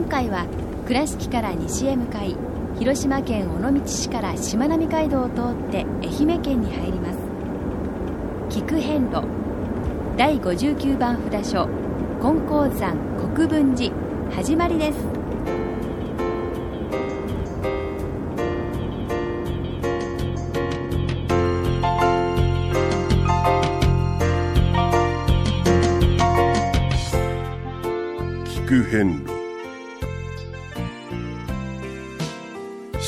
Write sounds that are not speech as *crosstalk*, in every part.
今回は倉敷から西へ向かい広島県尾道市からしまなみ海道を通って愛媛県に入ります。菊遍路第59番札所金光山国分寺始まりです。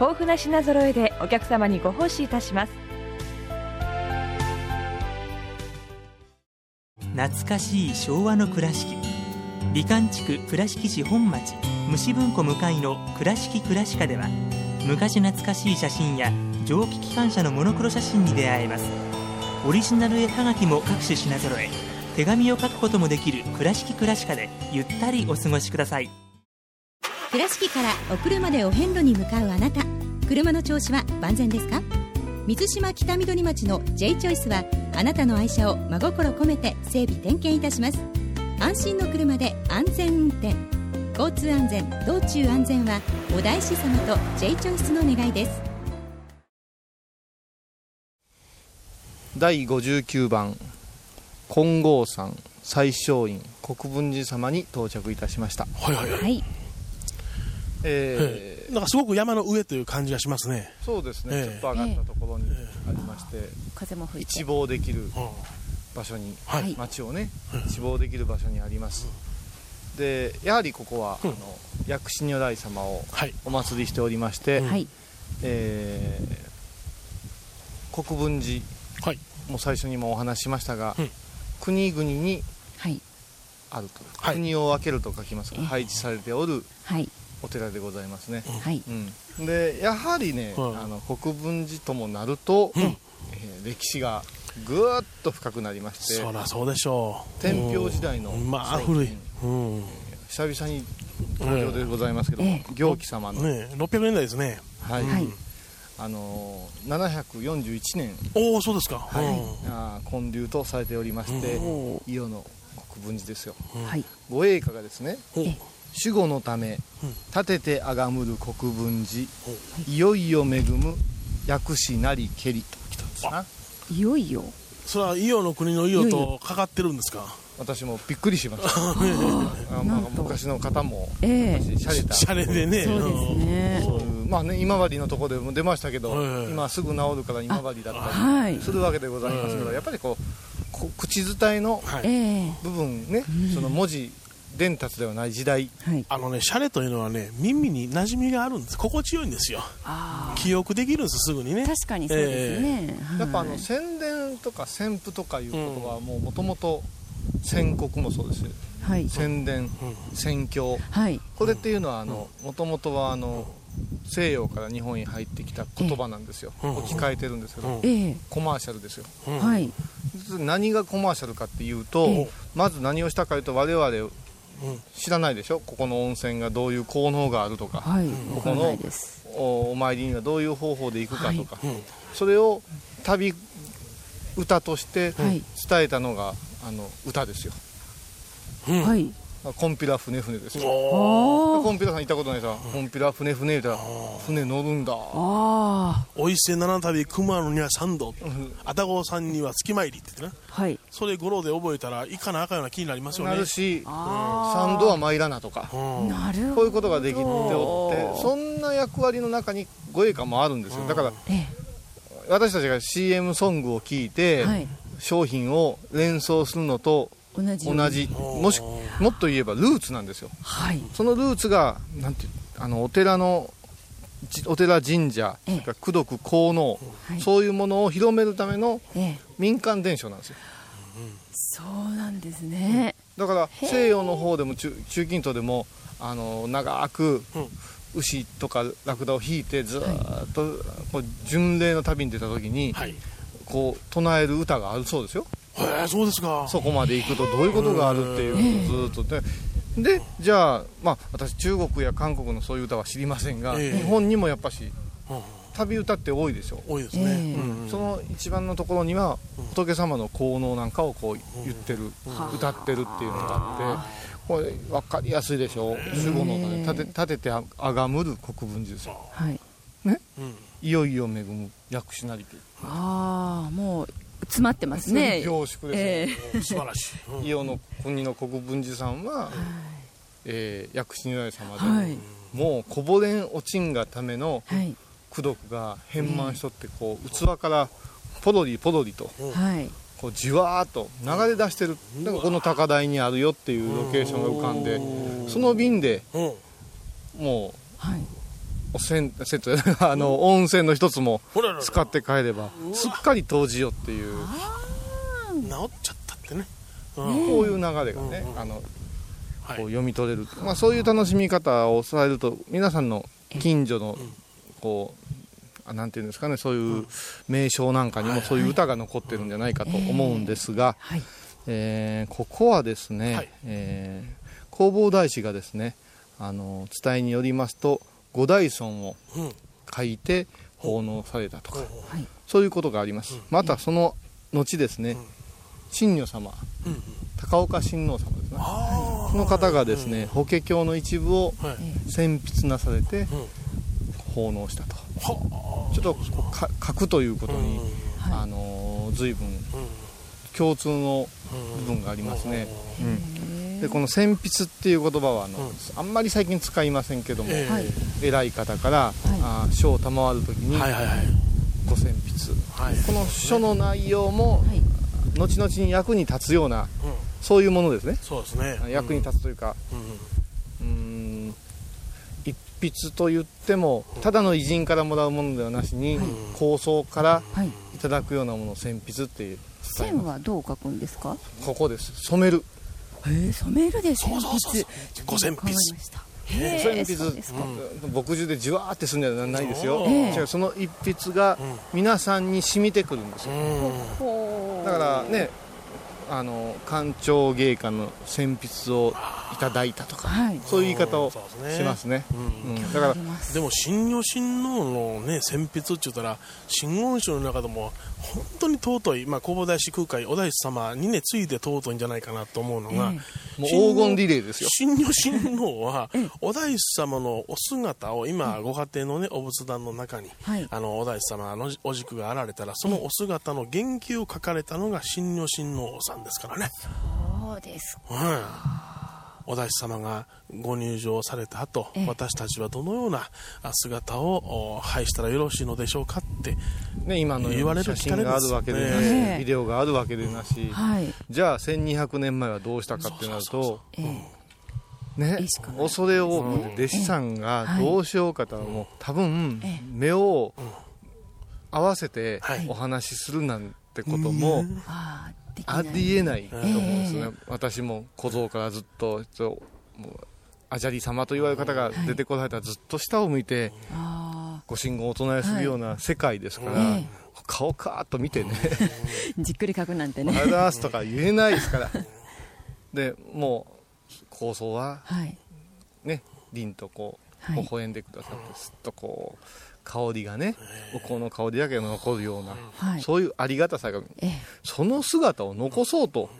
豊富な品揃えでお客様にご奉仕いたします。懐かしい昭和の倉敷。美観地区倉敷市本町虫文庫向かいの「倉敷倉歯科」では昔懐かしい写真や蒸気機関車のモノクロ写真に出会えます。オリジナル絵はがきも各種品揃え手紙を書くこともできる「倉敷倉歯科」でゆったりお過ごしください。倉敷からお車でお遍路に向かうあなた。車の調子は万全ですか？水島北緑町の J チョイスはあなたの愛車を真心込めて整備点検いたします。安心の車で安全運転。交通安全道中安全はお大師様と J チョイスの願いです。第59番。金剛山最小院国分寺様に到着いたしました。はいはいはい。はいえー。なんかすごく山の上という感じがしますね。そうですね、ええ。ちょっと上がったところにありまして、風も吹いて。一望できるうん。場所に、はい。町をね一望できる場所にあります、でやはりここは、うん。あの薬師如来様をはい。お祭りしておりまして、うん。はい。えー国分寺はい。も最初にもお話ししましたが、うん。国々にはい。あると、はい。国を分けると書きますがええ。配置されておるはいお寺でございますね、はい。うん、でやはりね、はいあの国分寺ともなると、うん。えー歴史がぐーっと深くなりましてそらそうでしょう。天平時代のうん。まあ古い。うん。ね久々に登場でございますけども、え行基様の、え、600年代ですね。はい。はい。あのー741年、おお、そうですか。はい。うん。あー建立とされておりまして、お伊予の国分寺ですよ。はい。ご栄華がですね守護のためうん。立ててあがむる国分寺。おいよいよ恵む薬師なりけりと来たんですな。いよいよ。それは伊予の国の伊予とかかってるんですか？私もびっくりしました。あまあ昔の方もええ。昔シャレた。シャレでね。そうですね。そういうまあね今治のところでも出ましたけど、はいはい今すぐ治るから今治だったはい。りするわけでございますけど、やっぱりこうこ口伝えの部分ね、その文字伝達ではない時代。はい。あのね、シャレというのはね、耳に馴染みがあるんです。心地よいんですよ。あ記憶できるんです、すぐにね。あ確かにそうですね。やっぱあのはい宣伝とか宣布とかいうことはもうもともと宣告もそうです。よはい。宣伝うん。宣教。はい。これっていうのはあのもともとはあの西洋から日本に入ってきた言葉なんですよ。うん。置き換えてるんですけど。うん。ええ。コマーシャルですよ。うん。はい。何がコマーシャルかっていうと、ええ。まず何をしたかというと我々うん知らないでしょ？ここの温泉がどういう効能があるとか、はいここのおお参りにはどういう方法で行くかとか、うん。それを旅歌としてはい。伝えたのがあの歌ですよ、うんはいコンピラ船船ですよ。おコンピラさん行ったことないさ。コンピラ船船言うたら船乗るんだ。あお伊勢七旅熊野には三度。愛宕さんには月参りって言ってねあはい。それ語呂で覚えたら行かなあかんような気になりますよね。なるしあ三度は参らなとか。うん。なるほど。こういうことができておってそんな役割の中に護衛官もあるんですよ。だからえ私たちが CM ソングを聞いて、えはい。商品を連想するのと同じ同じ。もしもっと言えばルーツなんですよ。はい。そのルーツがなんていうあのお寺のじお寺神社そえ。えれから功徳効能、はい。そういうものを広めるためのええ。民間伝承なんですよ。そうなんですね。だから西洋の方でも中中近東でもあの長くうん。牛とかラクダを引いてずーっとこう巡礼の旅に出た時に、はい。こう唱える歌があるそうですよへえそうですか。そこまで行くとどういうことがあるっていうことをずっとででじゃあ、まあ、私中国や韓国のそういう歌は知りませんが、ええ。日本にもやっぱしうん。旅歌って多いでしょ、多いですね、ええうんその一番のところには仏様の効能なんかをこう言ってる、歌ってるっていうのがあってこれ分かりやすいでしょ主語の歌で立て立ててああがむる国分寺ですよ。はい。うん。いよいよ恵む薬師なりてああもう詰まってますね。凝縮ですよ、え素晴らしい、うん。伊予の国の国分寺さんは、えー薬師如来様で、はい。もうこぼれんおちんがための功徳が変満しとってこう器からポロリポロリとはい。こうじわーっと流れ出してるだからこの高台にあるよっていうロケーションが浮かんでその便でうん。もうはいおせんセットであの温泉の一つも使って帰ればすっかり湯治よっていう。治っちゃったってね、うん。こういう流れがねあのはい。こう読み取れる、まあ、そういう楽しみ方をされると皆さんの近所のこうあなんていうんですかねそういう名称なんかにもそういう歌が残ってるんじゃないかと思うんですが、はい。えーここはですね、はい。えー弘法大師がですねあの伝えによりますと五大尊をうん。書いて奉納されたとか、そういうことがあります、またその後ですね、神女様高岡親王様ですねあこの方がですね法華経の一部を選筆なされてうん。奉納したと。はちょっとか。書くということに、うんあのー随分うん。共通の部分がありますね、うんでこの選筆っていう言葉はあの、うん。あんまり最近使いませんけども、ええ。はい。偉い方から、あー書を賜る時にはいはいはい。ご選筆、はい。この書の内容もはい。後々に役に立つようなうん。そういうものですね、そうですね。役に立つというかうん。う一筆と言ってもただの偉人からもらうものではなしに、構想からはい。いただくようなものを選筆っていう。線はどう書くんですか？ここです。染める。へえ染めるで選そうそうそう筆ご選筆考えました。へ選え筆そうですか。牧汁でじわーってするんじゃないですよ、その一筆が皆さんに染みてくるんですよ。だからねあの官庁芸家の選筆をいただいたとかはい。そういう言い方をしますね。うん。うん。だからでも新如親王のね選筆って言ったら真言宗の中でも本当に尊い、まあ、弘法大師空海お大師様にねついて尊いんじゃないかなと思うのが、えもう黄金リレーですよ。新如親王はお大師様のお姿を今ご家庭のねお仏壇の中に、はい。あのお大師様のお軸があられたらそのお姿の言及を書かれたのが新如親王さんですからね、そうですうんお大師様がご入場された後、ええ。私たちはどのようなあ姿をお拝したらよろしいのでしょうかってね、今のような写真があるわけでなし、ねビデオがあるわけでなし、はい。じゃあ1200年前はどうしたかってなるとええ。ね恐れ多くて弟子さんがどうしようかとはもう多分ええ。目を合わせてはい。お話しするなんてこともできあないりえないと思うんですね、え私も小僧からずっとアジャリ様と言われる方が出てこられたらずっと下を向いてあご神言をお唱えするような世界ですから、え顔カーッと見てね。あ *laughs* じっくり書くなんてあねりますとか言えないですから。でもう構想ははい。ね凛とこうはい。微笑んでくださってすっとこう香りがねお香の香りだけが残るような、はい。そういうありがたさがええ。その姿を残そうと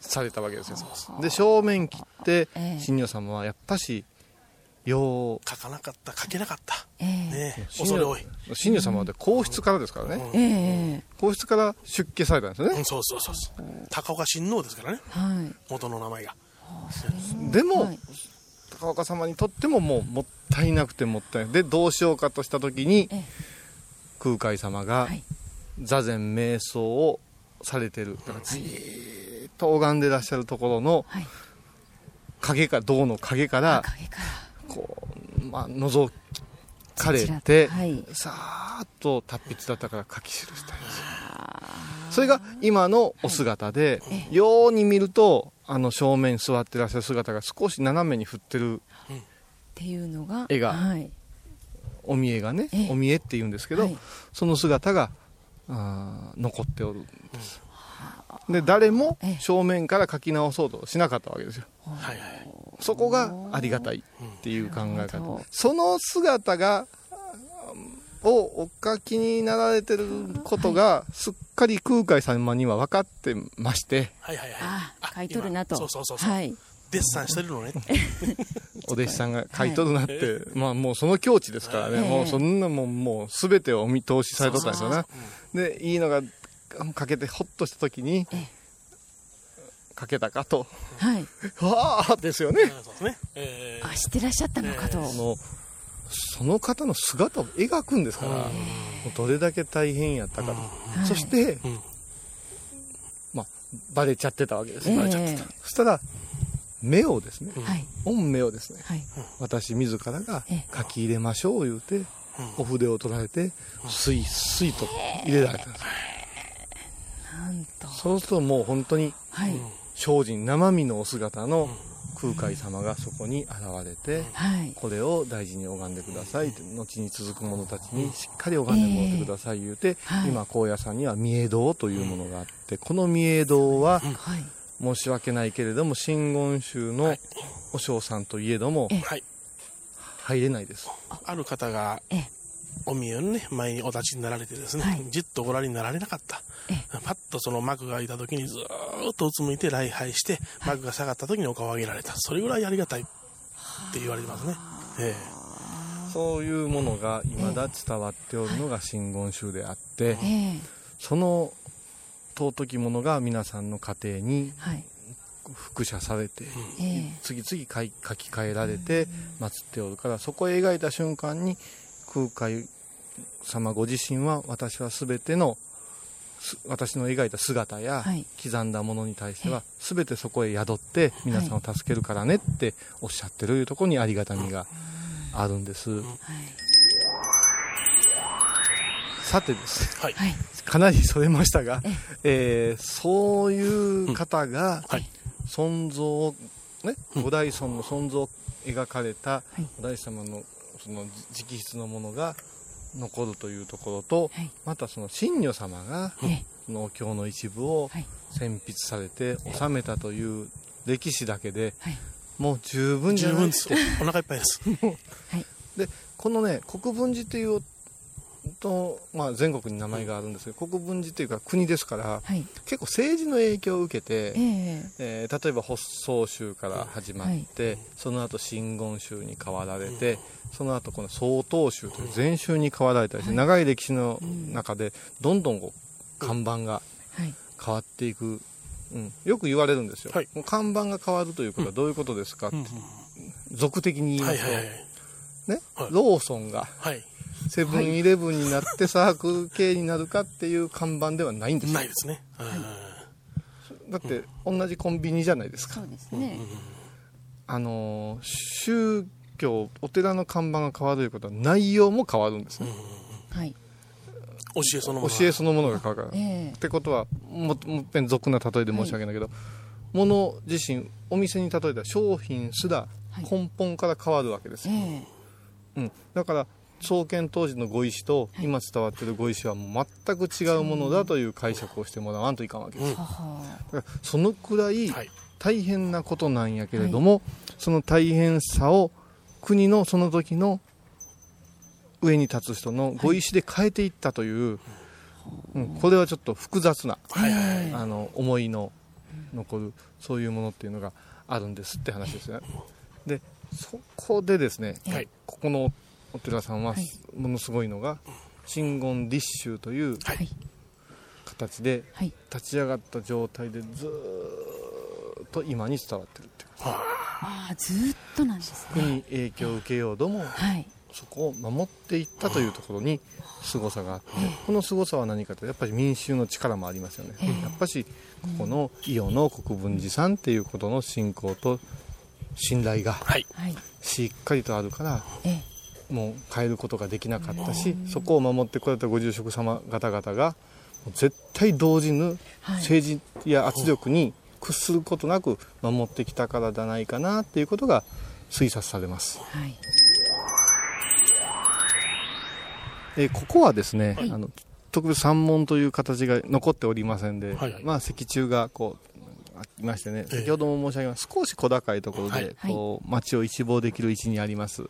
されたわけですよ。で正面切ってええ。真如様はやっぱしよう書かなかった書けなかった、ええ。ね恐れ多い、真如様はで皇室からですからね、ええ。皇室から出家されたんですよね。うん、そうそうそうそう。高岡親王ですからね。はい。元の名前が。でも、はい高岡様にとってももうもったいなくてもったいないでどうしようかとした時にええ。空海様がはい。座禅瞑想をされてる。だからじーっと拝んでらっしゃるところのはい。影か銅の影から影から。こう、まあ、覗かれて、はい。さーっと達筆だったから書き記したんですよ。それが今のお姿で、ように見るとあの正面に座ってらっしゃる姿が少し斜めに振ってるっていうのが絵がはい。お見えがね、ええ。お見えって言うんですけど、はい。その姿があー残っておるんです、で誰もええ。正面から書き直そうとしなかったわけですよ。はいはいそこがありがたいっていう考えなるほど。方その姿がをお書きになられてることがすっかり空海様には分かってまして。はいはいはい。あ書いとるなと。今。そうそうそうそう、はい。デッサンしてるのね。*laughs* お弟子さんが書いとるなって、まあもうその境地ですからね、ええ。もうそんなもんもう全てをお見通しされとったんですよね。でいいのがかけてほっとした時にええ。書けたかと。はい。*laughs* わあですよね。そうですね。えあしてらっしゃったのかと。そのその方の姿を描くんですから、もうどれだけ大変やったかと、はい。そして、うんまあ、バレちゃってたわけです、ええバレちゃってた。そしたら目をですね、はい。御目をですねはい。私自らがええ。書き入れましょう言うて、お筆を取られてスイスイと入れられたんです。なんと。そうするともう本当にはい。精進生身のお姿の空海様がそこに現れて、はい。これを大事に拝んでください。って後に続く者たちにしっかり拝んでもらってください。言うて、はい。今高野山には御栄堂というものがあってこの御栄堂ははい。申し訳ないけれども真言宗の和尚さんといえどもえはい。入れないです。ある方がええお見えのね。前にお立ちになられてですね、はい。じっとご覧になられなかった。えパッとその幕が開いた時にずーっとうつむいて礼拝して幕が下がった時にお顔を上げられた。それぐらいありがたいって言われてますね。えそういうものが未だ伝わっておるのが真言宗であってええ。その尊きものが皆さんの家庭にはい。複写されてええ。次々書き換えられて祀っておるからそこへ描いた瞬間に空海様ご自身は私は全てのす私の描いた姿やはい。刻んだものに対しては全てそこへ宿って皆さんを助けるからねっておっしゃってるいうところにありがたみがあるんです。はい。さてですねはい。はい。かなりそれましたが、えーそういう方がはい。尊像を、ね、うん。五代尊の尊像を描かれたい。五代様のその直筆のものが残るというところと、はい。またその真如様がええ。そのお経の一部をはい。選筆されて収めたという歴史だけではい。もう十分じゃ十分です。ないってお腹いっぱいです。*laughs* でこのね国分寺というと、まあ、全国に名前があるんですけど国分寺というか国ですからはい。結構政治の影響を受けて、ええ。えー例えば発宗宗から始まって、その後真言宗に変わられて、その後この曹洞宗という禅宗に変わられたりして、長い歴史の中でどんどんこう看板がはい。変わっていく、うん、よく言われるんですよ、はい。もう看板が変わるということはどういうことですか？って、俗的に言いますと、ね？はい。ローソンがはい。セブンイレブンになってサークル系になるかっていう看板ではないんですよ。ないですね、だって同じコンビニじゃないですか。そうですね。あのー宗教お寺の看板が変わるということは内容も変わるんですね、はい。教えそのもの教えそのものが変わるから、ええ。ってことはももっぺん俗な例えで申し訳ないけど、もの自身お店に例えた商品すらはい。根本から変わるわけですよ、ええ。うん、だから創建当時のご意思と今伝わってるご意思はもう全く違うものだという解釈をしてもらわんといかんわけです、はは。だからそのくらいはい。大変なことなんやけれども、その大変さを国のその時の上に立つ人のご意思で変えていったという、うんこれはちょっと複雑な、はい。はいはいあの思いの残るそういうものっていうのがあるんですって話ですね。でそこでですね、はい。ここのお寺さんははい。ものすごいのが真言立宗というはい。形ではい。立ち上がった状態でずーっと今に伝わってるっていうあ。あずーっとなんですそこに影響を受けようともはい。そこを守っていったというところに凄さがあってこの凄さは何かというとやっぱり民衆の力もありますよね。ええ。やっぱしここの伊予の国分寺さんっていうことの信仰と信頼がしっかりとあるからえもう変えることができなかったしそこを守ってこられたご住職様方々が絶対動じぬはい。政治や圧力に屈することなく守ってきたからじゃないかなっていうことが推察されます。はい。えーここはですね、はい。あの特別山門という形が残っておりませんで、はいはい。まあ石柱がこうありましてね、ええ。先ほども申し上げました少し小高いところで、はい。こう街を一望できる位置にあります。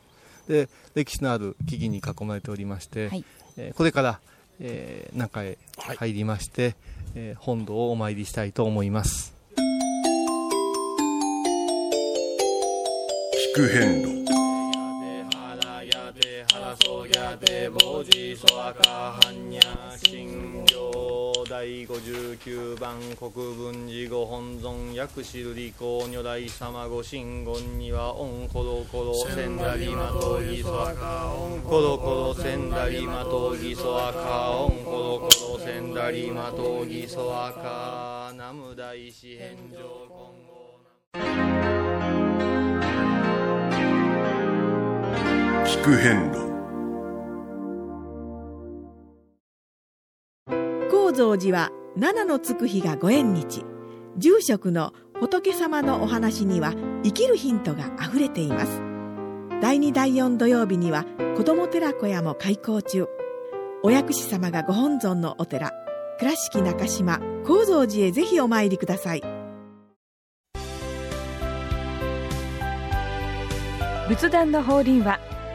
で歴史のある木々に囲まれておりまして、はい。えーこれから、えー中へはい入りまして、えー本堂をお参りしたいと思います。聞く遍路。第59番国分寺ご本尊薬師瑠璃光如来様ご神言にはオンコロコロセンダリマトギソアカオンコロコロセンダリマトギソアカオンコロコロセンダリマトギソアカナム大師返上。聞く遍路。高蔵寺は七のつく日がご縁日。住職の仏様のお話には生きるヒントがあふれています。第2第4土曜日には子ども寺小屋も開校中。お薬師様がご本尊のお寺倉敷中島・高蔵寺へぜひお参りください。仏壇の法輪は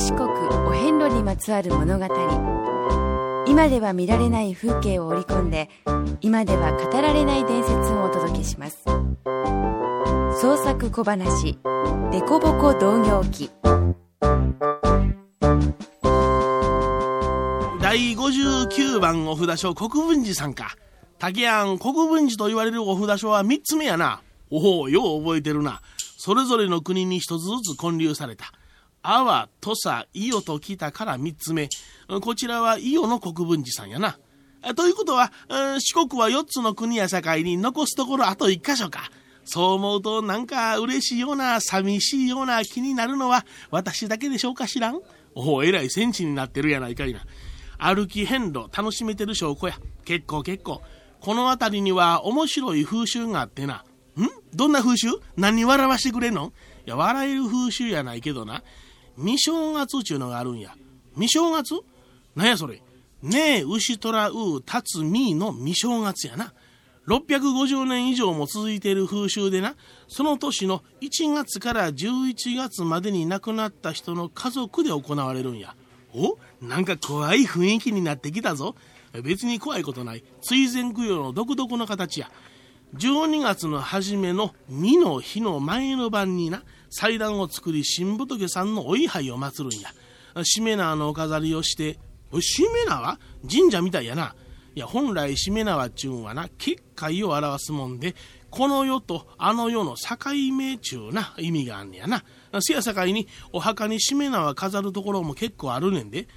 四国お遍路にまつわる物語今では見られない風景を織り込んで今では語られない伝説をお届けします創作小話「デコボコ同業記」第59番お札所国分寺さんか。竹庵国分寺と言われるお札所は3つ目やな。おお、よう覚えてるな。それぞれの国に一つずつ建立された。阿波、土佐、伊予と来たから3つ目。こちらは伊予の国分寺さんやな。ということは、四国は4つの国や境に残すところあと1箇所か。そう思うとなんか嬉しいような寂しいような気になるのは私だけでしょうか知らん？おお、えらい戦地になってるやないかいな。歩き遍路楽しめてる証拠や。結構結構。この辺りには面白い風習があってな。ん？どんな風習？何笑わしてくれんの？いや、笑える風習やないけどな。未正月ちゅうのがあるんや。未正月？なんやそれ？ねえ、牛虎う、たつみの未正月やな。650年以上も続いている風習でな、その年の1月から11月までに亡くなった人の家族で行われるんや。お？なんか怖い雰囲気になってきたぞ。別に怖いことない。追善供養の独特の形や。12月の初めの2の日の前の晩にな、祭壇を作り新仏さんのお位牌を祀るんや。しめ縄のお飾りをして、おしめ縄？神社みたいやな。いや、本来しめ縄っちゅうんはな、結界を表すもんで、この世とあの世の境目ちゅうな意味があんねやな。せやさかいに、お墓にしめ縄飾るところも結構あるねんで。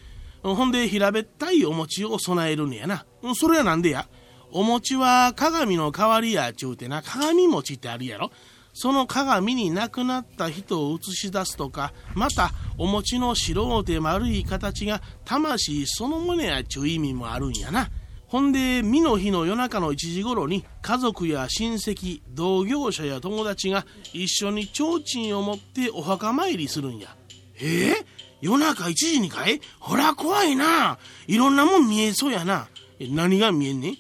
ほんで、平べったいお餅を備えるんやな。それはなんでや？お餅は鏡の代わりやちゅうてな、鏡餅ってあるやろ。その鏡に亡くなった人を映し出すとかまたお餅の白うて丸い形が魂そのものやちゅう意味もあるんやなほんで、美の日の夜中の1時頃に、家族や親戚、同業者や友達が一緒に提灯を持ってお墓参りするんや。え？え夜中1時にかい？ほら怖いな。いろんなもん見えそうやな。何が見えんねん？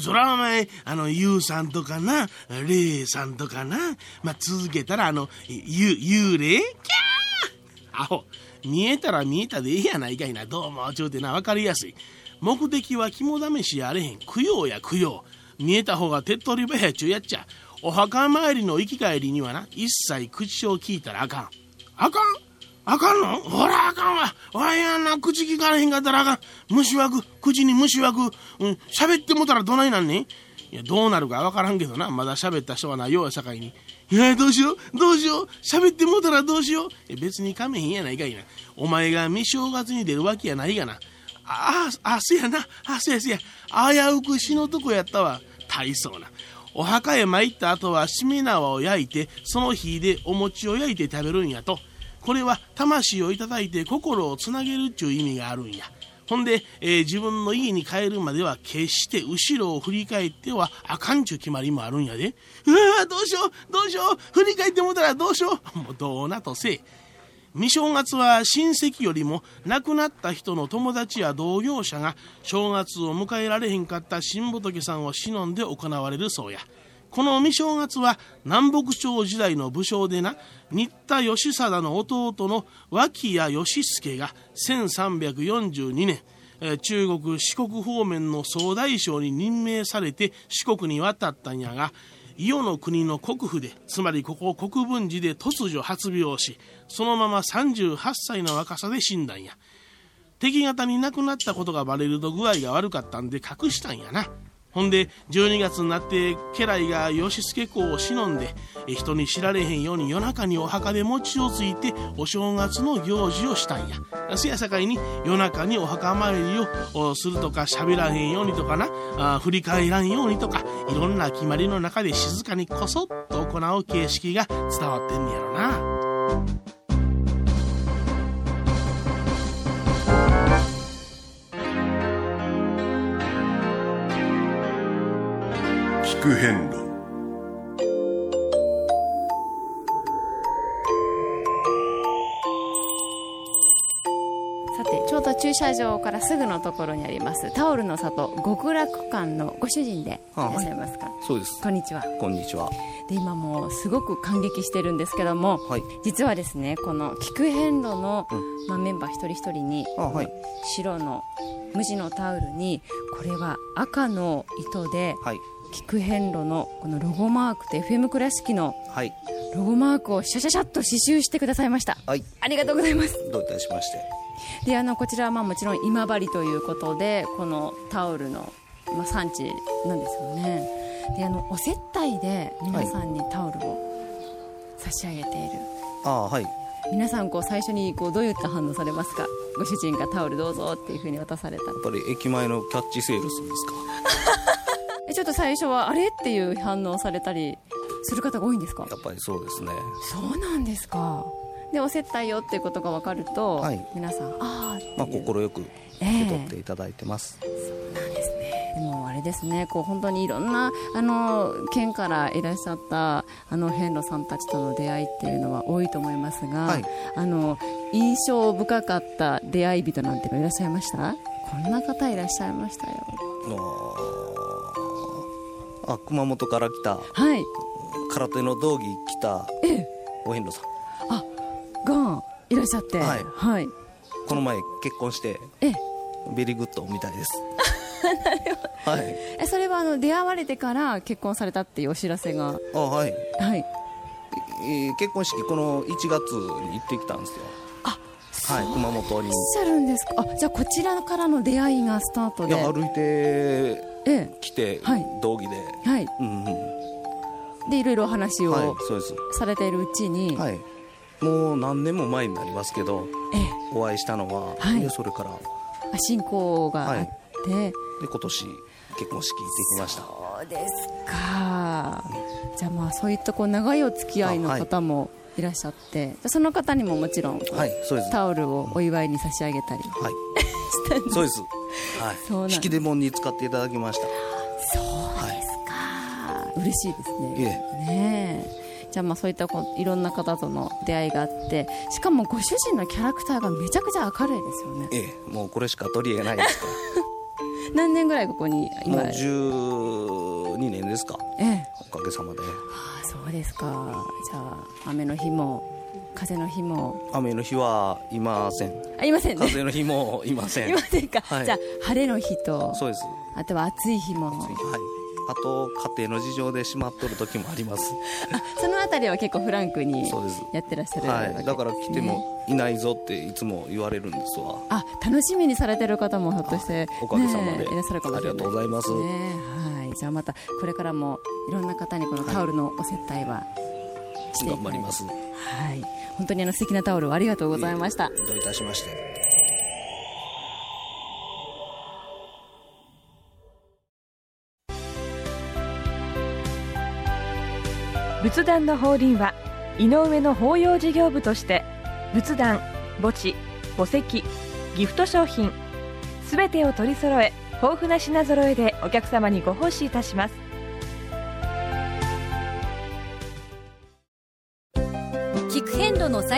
そらお前、あの、ゆうさんとかな、れいさんとかな、まあ、続けたらあの、ゆ、幽霊キャーアホ。見えたら見えたでええやないかいな。どうも、ちょうてな、わかりやすい。目的は肝試しやれへん。供養や供養。見えた方が手っ取り早いちゅうやっちゃ。お墓参りの行き帰りにはな、一切口を聞いたらあかん。あかんあかんの？ほらあかんわ。わいやな、口聞かれへんかったらあかん。虫枠、口に虫枠。うん、喋ってもたらどないなんねん？いや、どうなるかわからんけどな。まだ喋った人はないようやさかいに。いや、どうしよう？どうしよう？喋ってもたらどうしよう？別にかめへんやないかいな。お前が未正月に出るわけやないがな。ああ、あ、せやな。あ、せやせや。危うく死のとこやったわ。大層な。お墓へ参った後はしめ縄を焼いて、その火でお餅を焼いて食べるんやと。これは魂をいただいて心をつなげるっちゅう意味があるんや。ほんで、えー、自分の家に帰るまでは決して後ろを振り返ってはあかんちゅう決まりもあるんやで。うわどうしようどうしよう振り返ってもたらどうしようもうどうなとせえ。未正月は親戚よりも亡くなった人の友達や同業者が正月を迎えられへんかった新仏さんを忍んで行われるそうや。この未正月は南北朝時代の武将でな、新田義貞の弟の脇谷義助が1342年、中国四国方面の総大将に任命されて四国に渡ったんやが、伊予の国の国府で、つまりここ国分寺で突如発病し、そのまま38歳の若さで死んだんや。敵方に亡くなったことがバレると具合が悪かったんで隠したんやな。ほんで、12月になって家来が義助公を忍んで、人に知られへんように夜中にお墓で餅をついてお正月の行事をしたんや。せやさかいに夜中にお墓参りをするとか喋らへんようにとかな、あ振り返らんようにとか、いろんな決まりの中で静かにこそっと行う形式が伝わってんねやろな。聞く変路さてちょうど駐車場からすぐのところにありますタオルの里極楽館のご主人でいらっしゃいますか、そうですこんにちは。こんにちは。で今もうすごく感激してるんですけども、はい。実はですねこの菊遍路の、まあ、メンバー一人一人に、あはい。白の無地のタオルにこれは赤の糸ではい菊遍路のこのロゴマークと FM 倉敷のはい。ロゴマークをシャシャシャっと刺繍してくださいました。はい。ありがとうございます。どういたしまして。であのこちらはまあもちろん今治ということでこのタオルの、まあ、産地なんですよね。であのお接待で皆さんにタオルを差し上げている、ああはい。皆さんこう最初にこうどういった反応されますか？ご主人がタオルどうぞっていうふうに渡された。らやっぱり駅前のキャッチセールスですか？えちょっと最初はあれっていう反応されたりする方が多いんですか？やっぱりそうですね。そうなんですか。でお接待よっていうことが分かると、はい。皆さんああまあ快く受け取っていただいてます、でもあれですね。こう本当にいろんなあの県からいらっしゃったあの遍路さんたちとの出会いっていうのは多いと思いますが、はい。あの印象深かった出会い人なんていらっしゃいました？こんな方いらっしゃいましたよあ熊本から来た。はい。空手の道着着た。ええ。お遍路さん。がいらっしゃって。はい。はい、この前結婚してええ。 very good みたいです。*laughs* はい。えそれはあの出会われてから結婚されたっていうお知らせが？あはい、はい。えー結婚式この1月に行ってきたんですよ。はい熊本に。いらっしゃるんですか。あじゃあこちらからの出会いがスタートで。いや歩いてええ来て、はい道着ではい。うんうんでいろいろお話はいをそうです。されているうちに、はい。もう何年も前になりますけどええ。お会いしたのは、はい。でそれから。あ信仰があって、で今年結婚式行ってきました。そうですか。じゃあまあそういったこう長いお付き合いの方もい。らっしゃって、その方にももちろんこうはいそうです。タオルをお祝いに差し上げたり。はいしたんです。そうです。はい。そう引き出物に使っていただきました。そうですか、嬉しいですね。えねえ。じゃあまあそういったこういろんな方との出会いがあってしかもご主人のキャラクターがめちゃくちゃ明るいですよね。ええ。もうこれしか取り柄ないですか *laughs* 何年ぐらいここにらもう今12年ですか。ええ。おかげさまで。あそうですか。じゃあ雨の日も風の日も。雨の日はいません。あいませんね。風の日もいません。いませんか、はい。じゃあ晴れの日とそうです。あとは暑い日も。はい。あと家庭の事情で閉まっとる時もあります。そのあたりは結構フランクにやってらっしゃるねはい。だから来てもいないぞっていつも言われるんですわ。あ楽しみにされてる方もひょっとしておかげさまでねえいらっしゃるかもしれないありがとうございます。ねはい。じゃあまたこれからもいろんな方にこのタオルのお接待はしていただいて頑張ります。はい本当にあの素敵なタオルをありがとうございました。どういたしまして。仏壇の法輪は井上の法要事業部として仏壇墓地墓石ギフト商品すべてを取り揃え豊富な品揃えでお客様にご奉仕いたします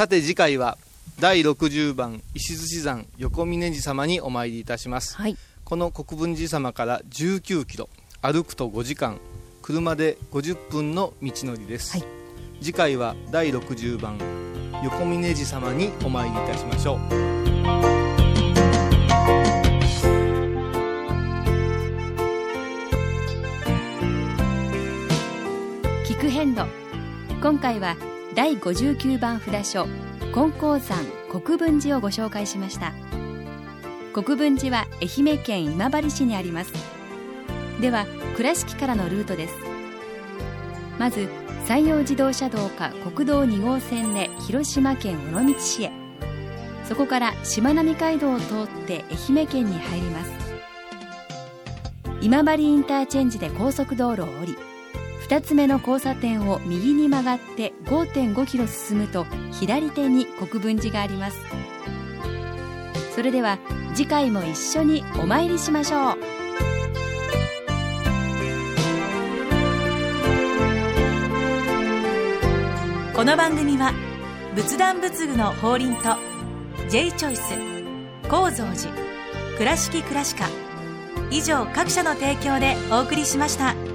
さて次回は第60番石寿山横峯寺様にお参りいたします、この国分寺様から19キロ歩くと5時間車で50分の道のりです、次回は第60番横峯寺様にお参りいたしましょう。聞く遍路。今回は第59番札所金光山国分寺をご紹介しました。国分寺は愛媛県今治市にあります。では倉敷からのルートです。まず山陽自動車道か国道2号線で広島県尾道市へ。そこからしまなみ海道を通って愛媛県に入ります。今治インターチェンジで高速道路を降り2つ目の交差点を右に曲がって5.5キロ進むと左手に国分寺がありますそれでは次回も一緒にお参りしましょうこの番組は仏壇仏具の法輪と J チョイス構造寺倉敷倉歯科以上各社の提供でお送りしました。